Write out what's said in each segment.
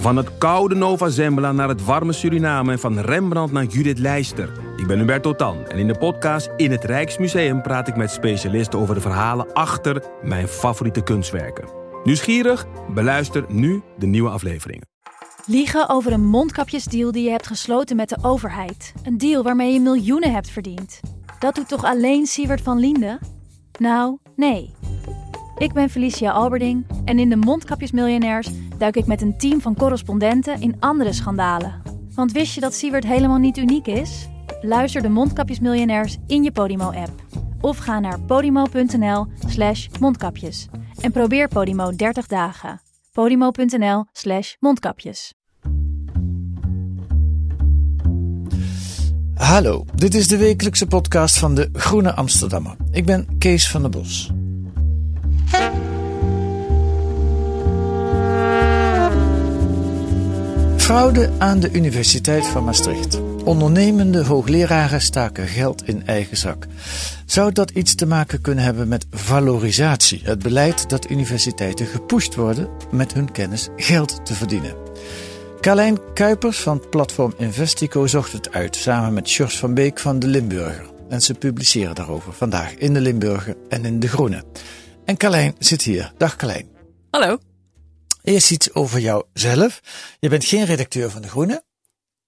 Van het koude Nova Zembla naar het warme Suriname en van Rembrandt naar Judith Leister. Ik ben Hubert Totan en in de podcast In het Rijksmuseum praat ik met specialisten over de verhalen achter mijn favoriete kunstwerken. Nieuwsgierig? Beluister nu de nieuwe afleveringen. Liegen over een mondkapjesdeal die je hebt gesloten met de overheid. Een deal waarmee je miljoenen hebt verdiend. Dat doet toch alleen Siewert van Liende? Nou, nee. Ik ben Felicia Alberding en in de Mondkapjesmiljonairs duik ik met een team van correspondenten in andere schandalen. Want wist je dat Siewert helemaal niet uniek is? Luister de Mondkapjesmiljonairs in je Podimo-app. Of ga naar podimo.nl slash mondkapjes. En probeer Podimo 30 dagen. podimo.nl slash mondkapjes. Hallo, dit is de wekelijkse podcast van de Groene Amsterdammer. Ik ben Kees van der Bos. Fraude aan de Universiteit van Maastricht. Ondernemende hoogleraren staken geld in eigen zak. Zou dat iets te maken kunnen hebben met valorisatie, het beleid dat universiteiten gepusht worden met hun kennis geld te verdienen? Carlijn Kuipers van platform Investico zocht het uit samen met Sjors van Beek van de Limburger. En ze publiceren daarover vandaag in de Limburger en in de Groene. En Carlijn zit hier. Dag Carlijn. Hallo. Eerst iets over jouzelf. Je bent geen redacteur van de Groene,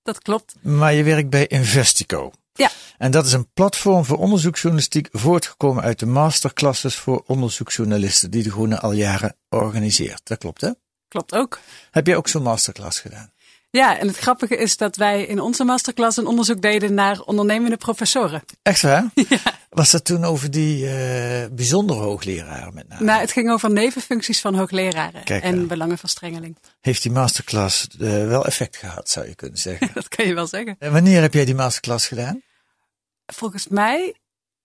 Dat klopt. maar je werkt bij Investico. Ja. En dat is een platform voor onderzoeksjournalistiek voortgekomen uit de masterclasses voor onderzoeksjournalisten die de Groene al jaren organiseert. Dat klopt hè? Klopt ook. Heb jij ook zo'n masterclass gedaan? Ja, en het grappige is dat wij in onze masterclass een onderzoek deden naar ondernemende professoren. Echt waar? Was dat toen over die eh, bijzondere hoogleraren met name? Nou, het ging over nevenfuncties van hoogleraren Kijk en aan. belangenverstrengeling. Heeft die masterclass eh, wel effect gehad, zou je kunnen zeggen. Dat kan je wel zeggen. en wanneer heb jij die masterclass gedaan? Volgens mij,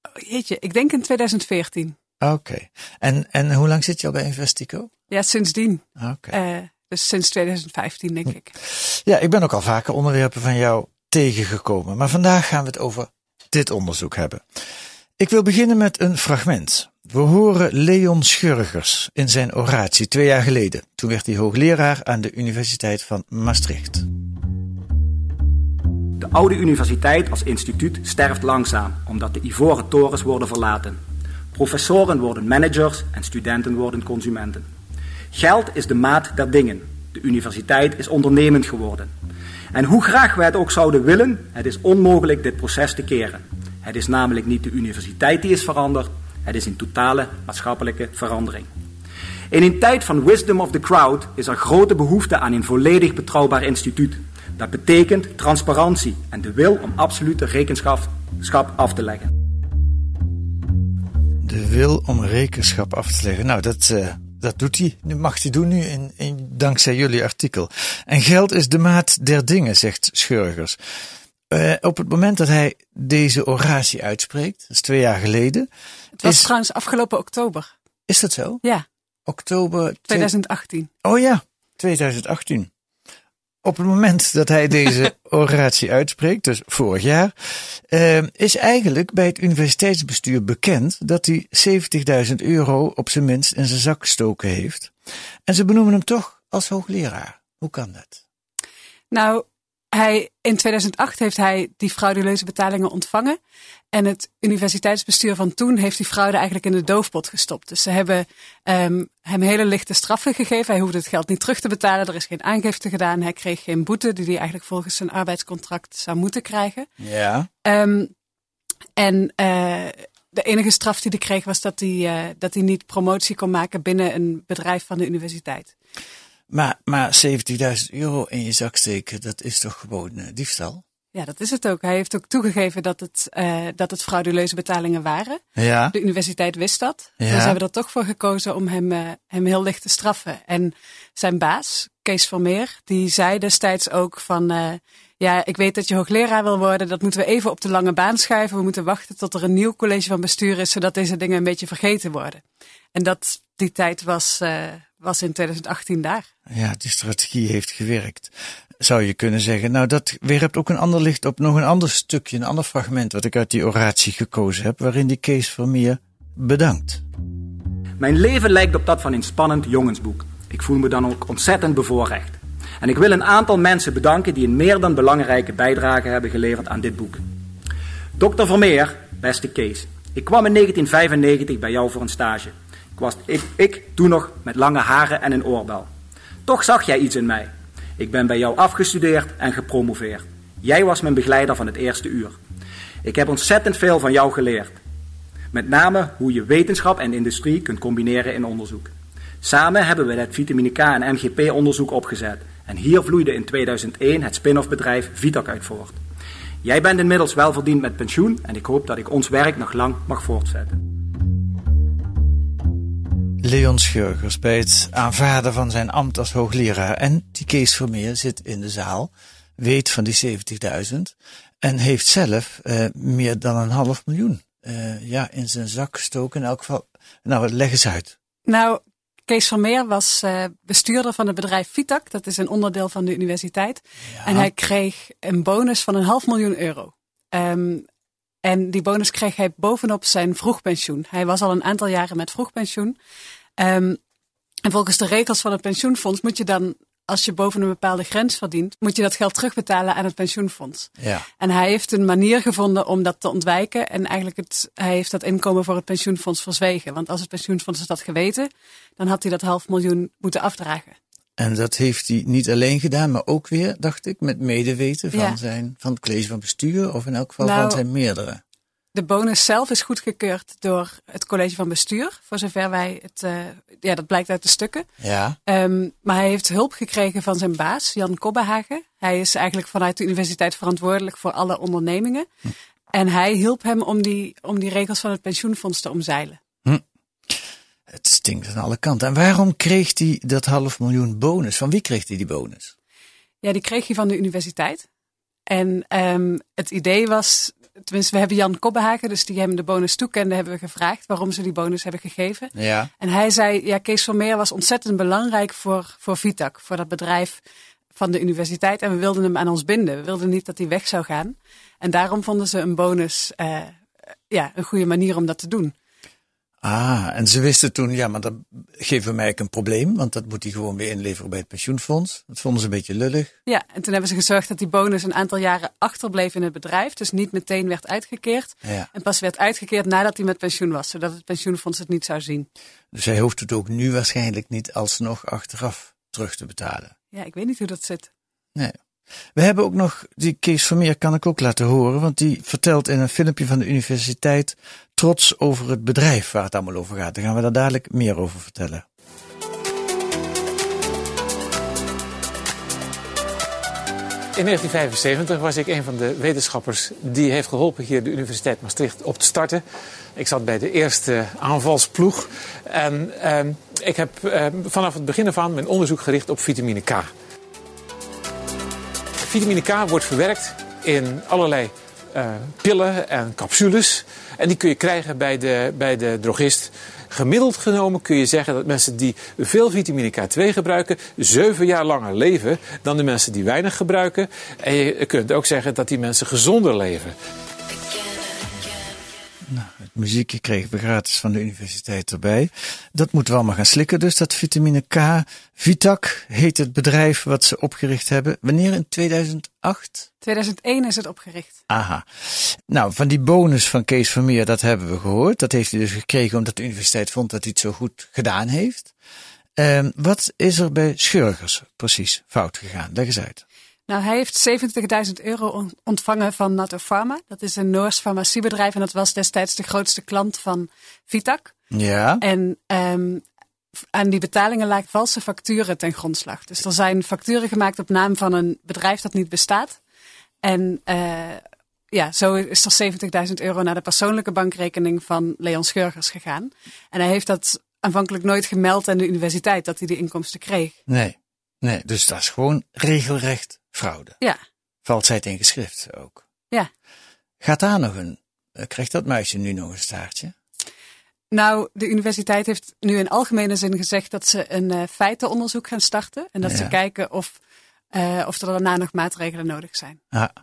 oh, jeetje, ik denk in 2014. Oké. En, en hoe lang zit je al bij Investico? Ja, sindsdien. Oké. Eh, dus sinds 2015, denk ik. Ja, ik ben ook al vaker onderwerpen van jou tegengekomen. Maar vandaag gaan we het over dit onderzoek hebben. Ik wil beginnen met een fragment. We horen Leon Schurgers in zijn oratie twee jaar geleden. Toen werd hij hoogleraar aan de Universiteit van Maastricht. De oude universiteit als instituut sterft langzaam, omdat de ivoren torens worden verlaten. Professoren worden managers en studenten worden consumenten. Geld is de maat der dingen. De universiteit is ondernemend geworden. En hoe graag wij het ook zouden willen, het is onmogelijk dit proces te keren. Het is namelijk niet de universiteit die is veranderd, het is een totale maatschappelijke verandering. In een tijd van wisdom of the crowd is er grote behoefte aan een volledig betrouwbaar instituut. Dat betekent transparantie en de wil om absolute rekenschap af te leggen. De wil om rekenschap af te leggen. Nou, dat, eh, dat doet hij. Nu mag hij doen nu in, in, dankzij jullie artikel. En geld is de maat der dingen, zegt Schurgers. Eh, op het moment dat hij deze oratie uitspreekt, dat is twee jaar geleden. Het was is, trouwens afgelopen oktober. is dat zo? Ja, Oktober twee- 2018. Oh ja, 2018. Op het moment dat hij deze oratie uitspreekt, dus vorig jaar, eh, is eigenlijk bij het universiteitsbestuur bekend dat hij 70.000 euro op zijn minst in zijn zak gestoken heeft. En ze benoemen hem toch als hoogleraar. Hoe kan dat? Nou, hij, in 2008 heeft hij die frauduleuze betalingen ontvangen. En het universiteitsbestuur van toen heeft die fraude eigenlijk in de doofpot gestopt. Dus ze hebben ehm, hem hele lichte straffen gegeven. Hij hoefde het geld niet terug te betalen. Er is geen aangifte gedaan. Hij kreeg geen boete die hij eigenlijk volgens zijn arbeidscontract zou moeten krijgen. Ja. Ehm, en eh, de enige straf die hij kreeg was dat hij, eh, dat hij niet promotie kon maken binnen een bedrijf van de universiteit. Maar, maar 70.000 euro in je zak steken, dat is toch gewoon eh, diefstal? Ja, dat is het ook. Hij heeft ook toegegeven dat het, eh, dat het frauduleuze betalingen waren. Ja. De universiteit wist dat. Ja. Dus hebben er toch voor gekozen om hem, eh, hem heel licht te straffen. En zijn baas, Kees Vermeer, die zei destijds ook van... ja, ik weet dat je hoogleraar wil worden. Dat moeten we even op de lange baan schuiven. We moeten wachten tot er een nieuw college van bestuur is... zodat deze dingen een beetje vergeten worden. En dat, die tijd was, was in 2018 daar. Ja, die strategie heeft gewerkt. Zou je kunnen zeggen. Nou, dat werpt ook een ander licht op nog een ander stukje, een ander fragment wat ik uit die oratie gekozen heb, waarin die Kees Vermeer bedankt. Mijn leven lijkt op dat van een spannend jongensboek. Ik voel me dan ook ontzettend bevoorrecht. En ik wil een aantal mensen bedanken die een meer dan belangrijke bijdrage hebben geleverd aan dit boek. Dr. Vermeer, beste Kees, ik kwam in 1995 bij jou voor een stage. Was, ik, ik toen nog met lange haren en een oorbel. Toch zag jij iets in mij. Ik ben bij jou afgestudeerd en gepromoveerd. Jij was mijn begeleider van het eerste uur. Ik heb ontzettend veel van jou geleerd. Met name hoe je wetenschap en industrie kunt combineren in onderzoek. Samen hebben we het vitamine K en MGP onderzoek opgezet. En hier vloeide in 2001 het spin-off bedrijf Vitac uit voort. Jij bent inmiddels wel verdiend met pensioen en ik hoop dat ik ons werk nog lang mag voortzetten. Leon Schurgers bij het aanvaarden van zijn ambt als hoogleraar. En die Kees Vermeer zit in de zaal, weet van die 70.000 en heeft zelf uh, meer dan een half miljoen uh, ja, in zijn zak gestoken. In elk geval, nou, leg eens uit. Nou, Kees Vermeer was uh, bestuurder van het bedrijf Vitac. Dat is een onderdeel van de universiteit. Ja. En hij kreeg een bonus van een half miljoen euro. Um, en die bonus kreeg hij bovenop zijn vroegpensioen. Hij was al een aantal jaren met vroegpensioen. Um, en volgens de regels van het pensioenfonds moet je dan, als je boven een bepaalde grens verdient, moet je dat geld terugbetalen aan het pensioenfonds. Ja. En hij heeft een manier gevonden om dat te ontwijken. En eigenlijk het, hij heeft dat inkomen voor het pensioenfonds verzwegen. Want als het pensioenfonds had geweten, dan had hij dat half miljoen moeten afdragen. En dat heeft hij niet alleen gedaan, maar ook weer, dacht ik, met medeweten van, ja. zijn, van het college van bestuur, of in elk geval nou, van zijn meerdere. De bonus zelf is goedgekeurd door het college van bestuur, voor zover wij het, uh, ja, dat blijkt uit de stukken. Ja. Um, maar hij heeft hulp gekregen van zijn baas, Jan Kobbehagen. Hij is eigenlijk vanuit de universiteit verantwoordelijk voor alle ondernemingen. Hm. En hij hielp hem om die, om die regels van het pensioenfonds te omzeilen. Hm. Het stinkt aan alle kanten. En waarom kreeg hij dat half miljoen bonus? Van wie kreeg hij die bonus? Ja, die kreeg hij van de universiteit. En um, het idee was, tenminste, we hebben Jan Kobbehagen, dus die hem de bonus toekende, hebben we gevraagd waarom ze die bonus hebben gegeven. Ja. En hij zei, ja, Kees Vermeer was ontzettend belangrijk voor, voor Vitac, voor dat bedrijf van de universiteit. En we wilden hem aan ons binden. We wilden niet dat hij weg zou gaan. En daarom vonden ze een bonus, uh, ja, een goede manier om dat te doen. Ah, en ze wisten toen, ja, maar dat geeft mij eigenlijk een probleem, want dat moet hij gewoon weer inleveren bij het pensioenfonds. Dat vonden ze een beetje lullig. Ja, en toen hebben ze gezorgd dat die bonus een aantal jaren achterbleef in het bedrijf, dus niet meteen werd uitgekeerd. Ja. En pas werd uitgekeerd nadat hij met pensioen was, zodat het pensioenfonds het niet zou zien. Dus hij hoeft het ook nu waarschijnlijk niet alsnog achteraf terug te betalen. Ja, ik weet niet hoe dat zit. Nee. We hebben ook nog, die Kees Vermeer kan ik ook laten horen, want die vertelt in een filmpje van de universiteit trots over het bedrijf waar het allemaal over gaat. Daar gaan we daar dadelijk meer over vertellen. In 1975 was ik een van de wetenschappers die heeft geholpen hier de Universiteit Maastricht op te starten. Ik zat bij de eerste aanvalsploeg en uh, ik heb uh, vanaf het begin af mijn onderzoek gericht op vitamine K. Vitamine K wordt verwerkt in allerlei uh, pillen en capsules. En die kun je krijgen bij de, bij de drogist. Gemiddeld genomen kun je zeggen dat mensen die veel vitamine K2 gebruiken, zeven jaar langer leven dan de mensen die weinig gebruiken. En je kunt ook zeggen dat die mensen gezonder leven. Nou, het muziekje kregen we gratis van de universiteit erbij. Dat moeten we allemaal gaan slikken. Dus dat vitamine K, Vitac heet het bedrijf wat ze opgericht hebben. Wanneer in 2008? 2001 is het opgericht. Aha. Nou, van die bonus van Kees Vermeer, dat hebben we gehoord. Dat heeft hij dus gekregen omdat de universiteit vond dat hij het zo goed gedaan heeft. Um, wat is er bij Schurgers precies fout gegaan? Leg eens uit. Nou, hij heeft 70.000 euro ontvangen van Nato Pharma. Dat is een Noors farmaciebedrijf en dat was destijds de grootste klant van Vitac. Ja. En um, aan die betalingen lijkt valse facturen ten grondslag. Dus er zijn facturen gemaakt op naam van een bedrijf dat niet bestaat. En uh, ja, zo is er 70.000 euro naar de persoonlijke bankrekening van Leon Schurgers gegaan. En hij heeft dat aanvankelijk nooit gemeld aan de universiteit dat hij die inkomsten kreeg. Nee, nee dus dat is gewoon regelrecht fraude. Ja. Valsheid in geschrift ook. Ja. Gaat daar nog een, krijgt dat muisje nu nog een staartje? Nou, de universiteit heeft nu in algemene zin gezegd dat ze een uh, feitenonderzoek gaan starten. En dat ja. ze kijken of, uh, of er daarna nog maatregelen nodig zijn. Ja.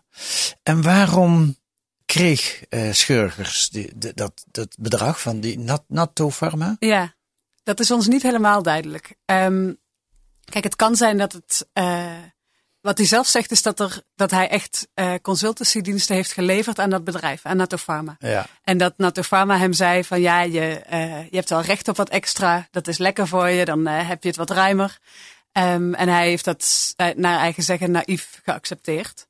En waarom kreeg uh, Schurgers die, dat, dat bedrag van die Nat, Natto Pharma? Ja, dat is ons niet helemaal duidelijk. Um, Kijk, het kan zijn dat het. Wat hij zelf zegt is dat, er, dat hij echt uh, consultancydiensten heeft geleverd aan dat bedrijf, aan Nato Pharma. Ja. En dat Nato Pharma hem zei van ja, je, uh, je hebt wel recht op wat extra, dat is lekker voor je, dan heb je het wat ruimer. Um, en hij heeft dat naar eigen zeggen naïef geaccepteerd.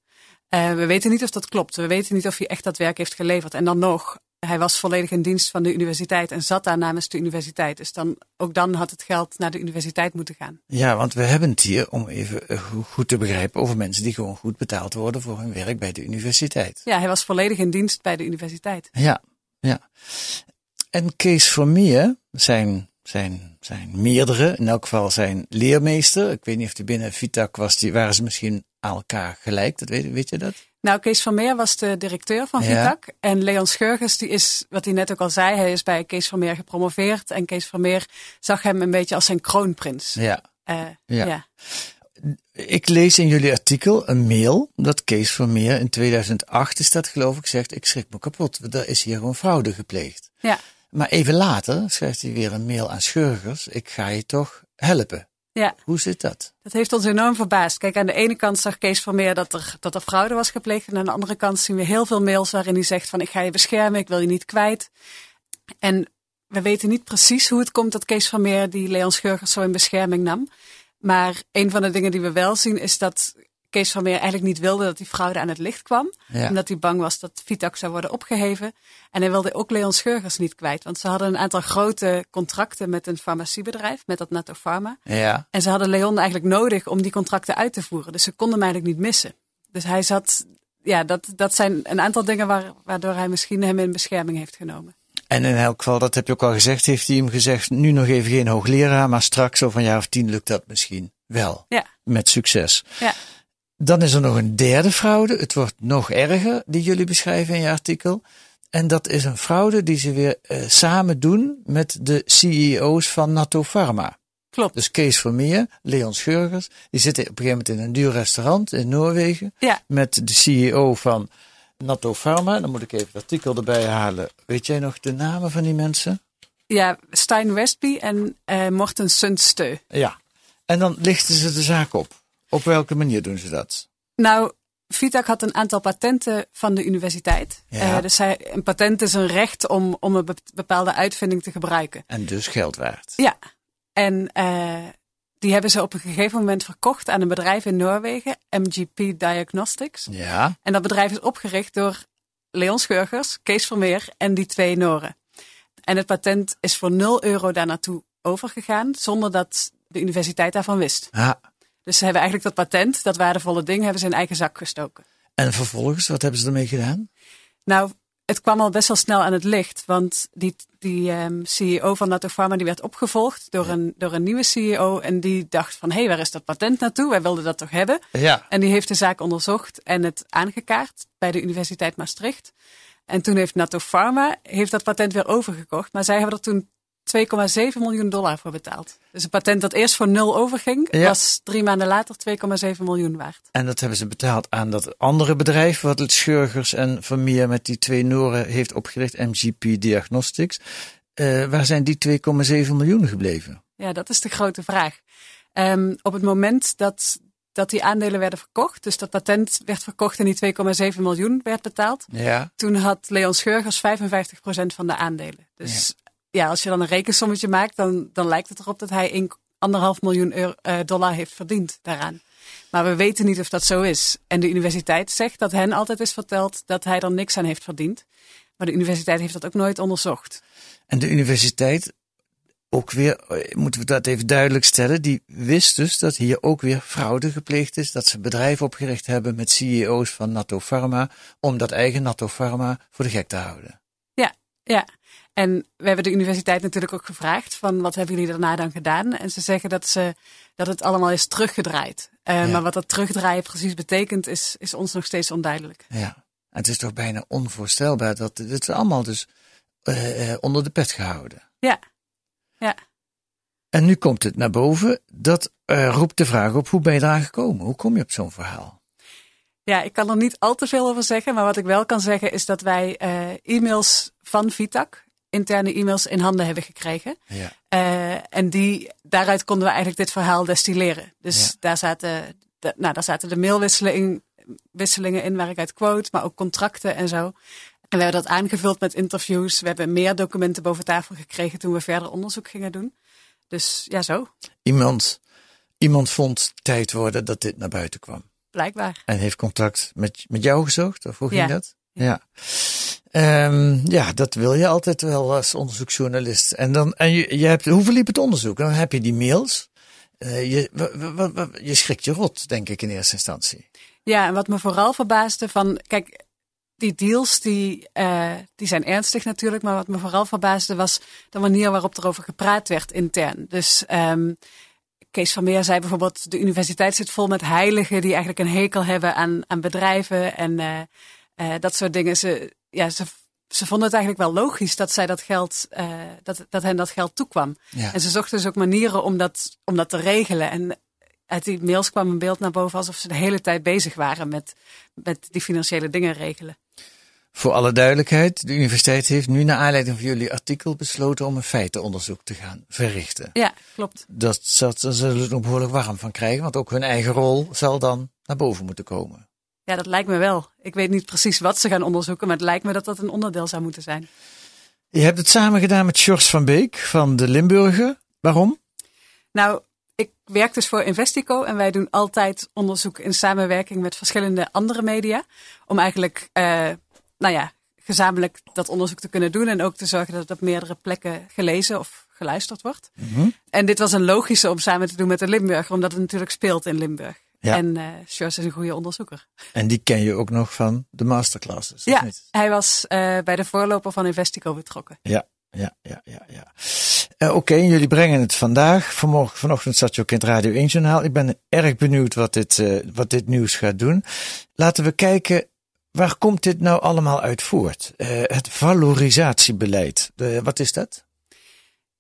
we weten niet of dat klopt. We weten niet of hij echt dat werk heeft geleverd. En dan nog, hij was volledig in dienst van de universiteit en zat daar namens de universiteit. Dus dan, ook dan had het geld naar de universiteit moeten gaan. Ja, want we hebben het hier, om even eh, goed te begrijpen, over mensen die gewoon goed betaald worden voor hun werk bij de universiteit. Ja, hij was volledig in dienst bij de universiteit. Ja, ja. En Kees Vermeer, zijn, zijn, zijn meerdere, in elk geval zijn leermeester. Ik weet niet of die binnen Vitac was, die waren ze misschien aan elkaar gelijk. Dat weet, weet je dat? Nou, Kees van Meer was de directeur van Vitac. En Leon Schurgers, die is, wat hij net ook al zei, hij is bij Kees van Meer gepromoveerd. En Kees van Meer zag hem een beetje als zijn kroonprins. Ja. Uh, ja. ja. Ik lees in jullie artikel een mail dat Kees van Meer in 2008 is dat geloof ik zegt, ik schrik me kapot. Er is hier gewoon fraude gepleegd. Ja. Maar even later schrijft hij weer een mail aan Schurgers, ik ga je toch helpen. Ja. Hoe zit dat? Dat heeft ons enorm verbaasd. Kijk, aan de ene kant zag Kees Vermeer dat er, dat er fraude was gepleegd. En aan de andere kant zien we heel veel mails waarin hij zegt van ik ga je beschermen, ik wil je niet kwijt. En we weten niet precies hoe het komt dat Kees Vermeer die Leon Schurgers zo in bescherming nam. Maar een van de dingen die we wel zien is dat Kees van Meer eigenlijk niet wilde dat die fraude aan het licht kwam. Ja. Omdat hij bang was dat Vitac zou worden opgeheven. En hij wilde ook Leon Schurgers niet kwijt. Want ze hadden een aantal grote contracten met een farmaciebedrijf, met dat Nato Pharma. Ja. En ze hadden Leon eigenlijk nodig om die contracten uit te voeren. Dus ze konden hem eigenlijk niet missen. Dus hij zat, ja, dat, dat zijn een aantal dingen waar, waardoor hij misschien hem in bescherming heeft genomen. En in elk geval, dat heb je ook al gezegd, heeft hij hem gezegd, nu nog even geen hoogleraar, maar straks over een jaar of tien lukt dat misschien wel. Ja. Met succes. Ja. Dan is er nog een derde fraude. Het wordt nog erger, die jullie beschrijven in je artikel. En dat is een fraude die ze weer uh, samen doen met de CEO's van Nato Pharma. Klopt. Dus Kees Vermeer, Leon Schurgers, die zitten op een gegeven moment in een duur restaurant in Noorwegen. Ja. Met de CEO van Nato Pharma. Dan moet ik even het artikel erbij halen. Weet jij nog de namen van die mensen? Ja, Stein Westby en uh, Morten Sundstø. Ja. En dan lichten ze de zaak op. Op welke manier doen ze dat? Nou, Vitac had een aantal patenten van de universiteit. Ja. Uh, dus hij, een patent is een recht om, om een bepaalde uitvinding te gebruiken. En dus geld waard. Ja. En uh, die hebben ze op een gegeven moment verkocht aan een bedrijf in Noorwegen, MGP Diagnostics. Ja. En dat bedrijf is opgericht door Leon Schurgers, Kees Vermeer en die twee Noren. En het patent is voor 0 euro daar naartoe overgegaan, zonder dat de universiteit daarvan wist. Ja. Dus ze hebben eigenlijk dat patent, dat waardevolle ding, hebben ze in eigen zak gestoken. En vervolgens, wat hebben ze ermee gedaan? Nou, het kwam al best wel snel aan het licht. Want die, die um, CEO van Nato Pharma die werd opgevolgd door, een, door een nieuwe CEO. En die dacht van, hé, hey, waar is dat patent naartoe? Wij wilden dat toch hebben? Ja. En die heeft de zaak onderzocht en het aangekaart bij de Universiteit Maastricht. En toen heeft Nato Pharma heeft dat patent weer overgekocht. Maar zij hebben er toen 2,7 miljoen dollar voor betaald. Dus een patent dat eerst voor nul overging, Ja. was drie maanden later 2,7 miljoen waard. En dat hebben ze betaald aan dat andere bedrijf, wat het Schurgers en Vermeer met die twee Noren heeft opgericht, MGP Diagnostics. Uh, waar zijn die 2,7 miljoen gebleven? Ja, dat is de grote vraag. Um, op het moment dat, dat die aandelen werden verkocht, dus dat patent werd verkocht en die 2,7 miljoen werd betaald, Ja. toen had Leon Schurgers 55% van de aandelen. Dus ja. Als je dan een rekensommetje maakt, dan, dan lijkt het erop dat hij 1,5 miljoen euro, uh, dollar heeft verdiend daaraan. Maar we weten niet of dat zo is. En de universiteit zegt dat hen altijd is verteld dat hij er niks aan heeft verdiend. Maar de universiteit heeft dat ook nooit onderzocht. En de universiteit, ook weer, eh, moeten we dat even duidelijk stellen, die wist dus dat hier ook weer fraude gepleegd is. Dat ze bedrijf opgericht hebben met CEO's van Nato Pharma, om dat eigen Nato Pharma voor de gek te houden. Ja, ja. En we hebben de universiteit natuurlijk ook gevraagd van wat hebben jullie daarna dan gedaan? En ze zeggen dat, ze, dat het allemaal is teruggedraaid. Uh, Ja. Maar wat dat terugdraaien precies betekent is, is ons nog steeds onduidelijk. Ja. En het is toch bijna onvoorstelbaar dat dit is allemaal dus eh, eh, onder de pet gehouden. Ja, ja. En nu komt het naar boven. Dat eh, roept de vraag op: hoe ben je eraan gekomen? Hoe kom je op zo'n verhaal? Ja, ik kan er niet al te veel over zeggen. Maar wat ik wel kan zeggen is dat wij uh, e-mails van Vitac interne e-mails in handen hebben gekregen. Ja. Uh, en die, daaruit konden we eigenlijk dit verhaal destilleren. Dus Ja. daar, zaten de, nou, daar zaten de mailwisselingen wisselingen in waar ik uit quote, maar ook contracten en zo. En we hebben dat aangevuld met interviews. We hebben meer documenten boven tafel gekregen toen we verder onderzoek gingen doen. Dus ja, zo, Iemand, iemand vond tijd worden dat dit naar buiten kwam. blijkbaar. En heeft contact met, met jou gezocht? Of hoe ging Ja. dat? Ja. Ehm, ja, dat wil je altijd wel als onderzoeksjournalist. En dan, en je, je hebt, hoe verliep het onderzoek? Dan heb je die mails. Eh, je, wa- je schrikt je rot, denk ik in eerste instantie. Ja, en wat me vooral verbaasde van, kijk, die deals die, eh, die zijn ernstig natuurlijk, maar wat me vooral verbaasde was de manier waarop erover gepraat werd intern. Dus ehm Kees van Meer zei bijvoorbeeld, de universiteit zit vol met heiligen die eigenlijk een hekel hebben aan, aan bedrijven en eh, eh, dat soort dingen. Ze, ja, ze, ze vonden het eigenlijk wel logisch dat zij dat geld, eh, dat, dat hen dat geld toekwam. Ja. En ze zochten dus ook manieren om dat, om dat te regelen. En uit die mails kwam een beeld naar boven alsof ze de hele tijd bezig waren met, met die financiële dingen regelen. Voor alle duidelijkheid, de universiteit heeft nu naar aanleiding van jullie artikel besloten om een feitenonderzoek te gaan verrichten. Ja, klopt. Dat daar zullen ze er nog behoorlijk warm van krijgen, want ook hun eigen rol zal dan naar boven moeten komen. Ja, dat lijkt me wel. Ik weet niet precies wat ze gaan onderzoeken, maar het lijkt me dat dat een onderdeel zou moeten zijn. Je hebt het samen gedaan met Sjors van Beek van de Limburger. Waarom? Nou, ik werk dus voor Investico en wij doen altijd onderzoek in samenwerking met verschillende andere media. Om eigenlijk, eh, nou ja, gezamenlijk dat onderzoek te kunnen doen en ook te zorgen dat het op meerdere plekken gelezen of geluisterd wordt. En dit was een logische om samen te doen met de Limburger, omdat het natuurlijk speelt in Limburg. Ja. En eh Sjors is een goede onderzoeker. En die ken je ook nog van de masterclasses, Ja, niet? hij was eh, bij de voorloper van Investico betrokken. Ja, ja, ja, ja. ja. Eh, Oké, jullie brengen het vandaag. Vanmorgen, vanochtend zat je ook in het Radio 1 journaal. Ik ben erg benieuwd wat dit, wat dit nieuws gaat doen. Laten we kijken, waar komt dit nou allemaal uit voort? Het valorisatiebeleid, wat is dat?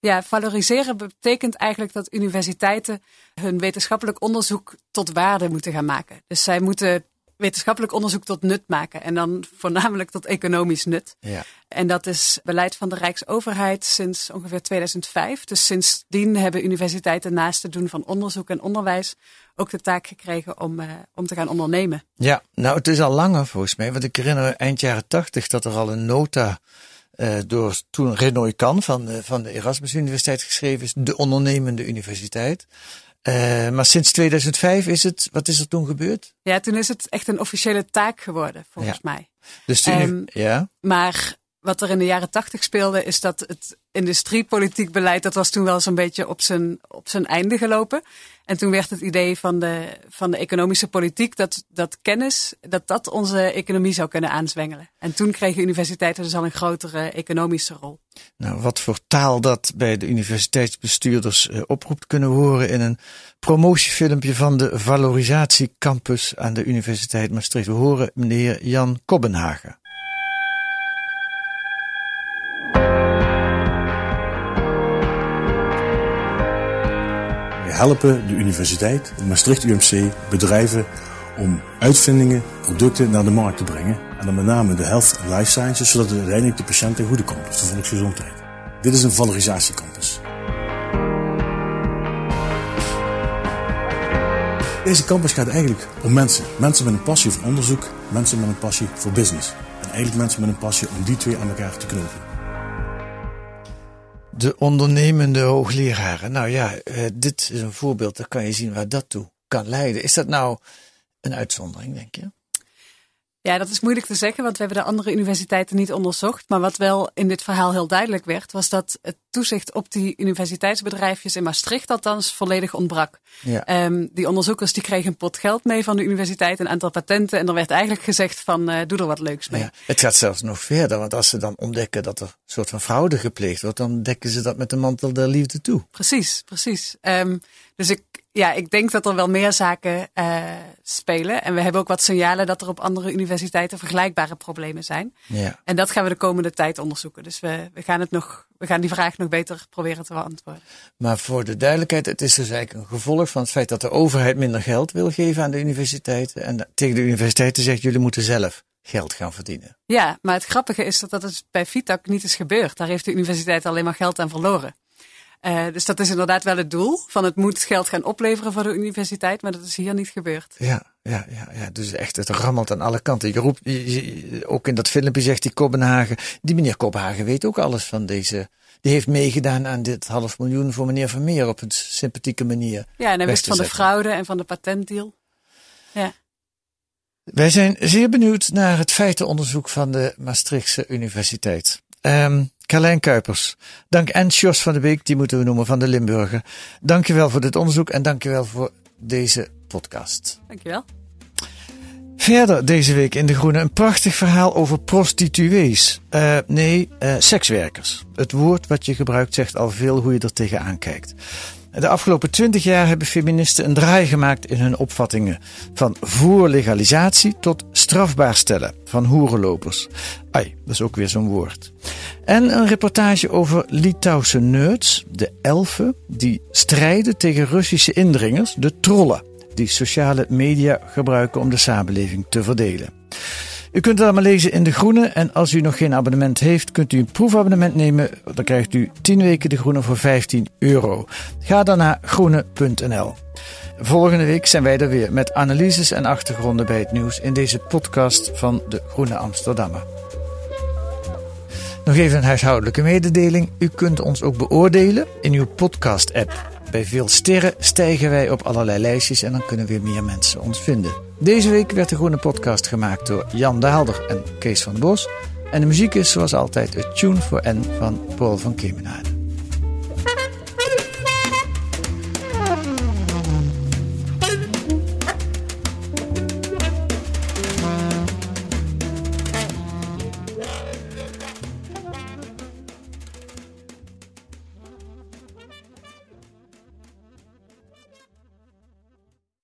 Ja, valoriseren betekent eigenlijk dat universiteiten hun wetenschappelijk onderzoek tot waarde moeten gaan maken. Dus zij moeten wetenschappelijk onderzoek tot nut maken en dan voornamelijk tot economisch nut. Ja. En dat is beleid van de Rijksoverheid sinds ongeveer 2005. Dus sindsdien hebben universiteiten naast het doen van onderzoek en onderwijs ook de taak gekregen om, eh, om te gaan ondernemen. Ja, nou het is al langer volgens mij, want ik herinner me eind jaren tachtig dat er al een nota eh, door toen Renoy Kan van, de- van de Erasmus Universiteit geschreven is, de ondernemende universiteit. Eh, maar sinds 2005 is het, wat is er toen gebeurd? Ja, toen is het echt een officiële taak geworden, volgens Ja. mij. Dus uni- Ehm, ja, Maar wat er in de jaren tachtig speelde, is dat het industriepolitiek beleid, dat was toen wel zo'n beetje op zijn, op zijn einde gelopen. En toen werd het idee van de, van de economische politiek dat, dat kennis, dat dat onze economie zou kunnen aanzwengelen. En toen kregen universiteiten dus al een grotere economische rol. nou wat voor taal dat bij de universiteitsbestuurders eh, oproept kunnen horen in een promotiefilmpje van de valorisatiecampus aan de Universiteit Maastricht. We horen meneer Jan Kobbenhagen. Helpen de universiteit, Maastricht UMC, bedrijven om uitvindingen, producten naar de markt te brengen. En dan met name de health en life sciences, zodat het uiteindelijk de patiënt ten goede komt, dus de volksgezondheid. Dit is een valorisatiecampus. Deze campus gaat eigenlijk om mensen. Mensen met een passie voor onderzoek, mensen met een passie voor business. En eigenlijk mensen met een passie om die twee aan elkaar te knopen. De ondernemende hoogleraren. Nou ja, eh, dit is een voorbeeld, daar kan je zien waar dat toe kan leiden. Is dat nou een uitzondering, denk je? Ja, dat is moeilijk te zeggen, want we hebben de andere universiteiten niet onderzocht. Maar wat wel in dit verhaal heel duidelijk werd, was dat het toezicht op die universiteitsbedrijfjes in Maastricht althans volledig ontbrak. Ja. Ehm, die onderzoekers die kregen een pot geld mee van de universiteit, een aantal patenten. En er werd eigenlijk gezegd van, eh, doe er wat leuks mee. Ja, het gaat zelfs nog verder, want als ze dan ontdekken dat er een soort van fraude gepleegd wordt, dan dekken ze dat met de mantel der liefde toe. Precies, precies. Ehm, dus ik, ja, ik denk dat er wel meer zaken eh, spelen. En we hebben ook wat signalen dat er op andere universiteiten vergelijkbare problemen zijn. Ja. En dat gaan we de komende tijd onderzoeken. Dus we, we, gaan, het nog, we gaan die vraag nog beter proberen te beantwoorden. Maar voor de duidelijkheid, het is dus eigenlijk een gevolg van het feit dat de overheid minder geld wil geven aan de universiteiten. En tegen de universiteiten zegt, jullie moeten zelf geld gaan verdienen. Ja, maar het grappige is dat dat dus bij Vitak niet is gebeurd. Daar heeft de universiteit alleen maar geld aan verloren. Uh, dus dat is inderdaad wel het doel. Van het moet geld gaan opleveren voor de universiteit, maar dat is hier niet gebeurd. Ja, ja, ja, ja. dus echt, het rammelt aan alle kanten. Je roept, je, ook in dat filmpje zegt die Kopenhagen, die meneer Kopenhagen weet ook alles van deze die heeft meegedaan aan dit half miljoen voor meneer Vermeer op een sympathieke manier. Ja, en hij wist van de fraude en van de patentdeal. Ja. Wij zijn zeer benieuwd naar het feitenonderzoek van de Maastrichtse Universiteit. Um, Carlijn Kuipers, dank en Jos van de Beek, die moeten we noemen van de Limburger. Dankjewel voor dit onderzoek en dankjewel voor deze podcast. Dankjewel. Verder deze week in De Groene een prachtig verhaal over prostituees. Uh, nee, uh, sekswerkers. Het woord wat je gebruikt zegt al veel hoe je er tegenaan kijkt. De afgelopen twintig jaar hebben feministen een draai gemaakt in hun opvattingen. Van voor legalisatie tot strafbaar stellen van hoerenlopers. Ai, dat is ook weer zo'n woord. En een reportage over Litouwse nerds, de elfen, die strijden tegen Russische indringers, de trollen die sociale media gebruiken om de samenleving te verdelen. U kunt het allemaal lezen in De Groene en als u nog geen abonnement heeft, kunt u een proefabonnement nemen. Dan krijgt u 10 weken De Groene voor 15 euro. Ga dan naar groene.nl. Volgende week zijn wij er weer met analyses en achtergronden bij het nieuws in deze podcast van De Groene Amsterdammer. Nog even een huishoudelijke mededeling. U kunt ons ook beoordelen in uw podcast-app. Bij veel sterren stijgen wij op allerlei lijstjes en dan kunnen weer meer mensen ons vinden. Deze week werd de Groene Podcast gemaakt door Jan Daalder en Kees van Bos. En de muziek is zoals altijd het Tune for N van Paul van Kemenade.